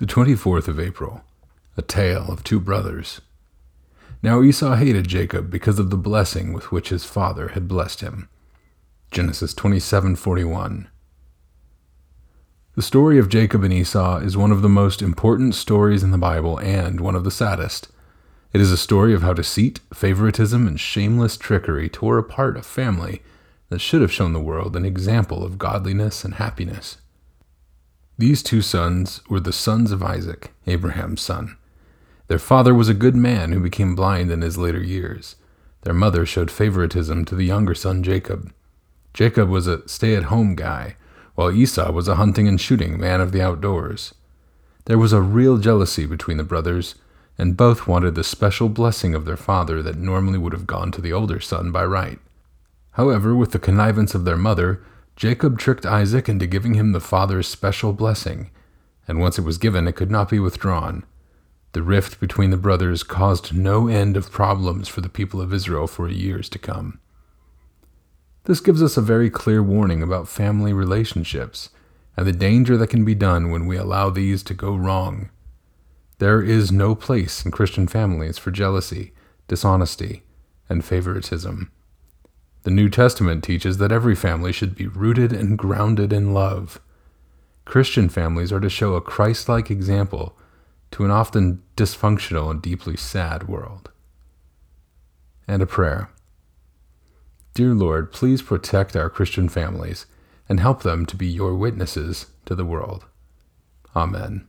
The 24th of April, a tale of two brothers. Now Esau hated Jacob because of the blessing with which his father had blessed him. Genesis 27:41. The story of Jacob and Esau is one of the most important stories in the Bible and one of the saddest. It is a story of how deceit, favoritism, and shameless trickery tore apart a family that should have shown the world an example of godliness and happiness. These two sons were the sons of Isaac, Abraham's son. Their father was a good man who became blind in his later years. Their mother showed favoritism to the younger son Jacob. Jacob was a stay at home guy, while Esau was a hunting and shooting man of the outdoors. There was a real jealousy between the brothers, and both wanted the special blessing of their father that normally would have gone to the older son by right. However, with the connivance of their mother, Jacob tricked Isaac into giving him the father's special blessing, and once it was given, it could not be withdrawn. The rift between the brothers caused no end of problems for the people of Israel for years to come. This gives us a very clear warning about family relationships and the danger that can be done when we allow these to go wrong. There is no place in Christian families for jealousy, dishonesty, and favoritism. The New Testament teaches that every family should be rooted and grounded in love. Christian families are to show a Christ like example to an often dysfunctional and deeply sad world. And a prayer. Dear Lord, please protect our Christian families and help them to be your witnesses to the world. Amen.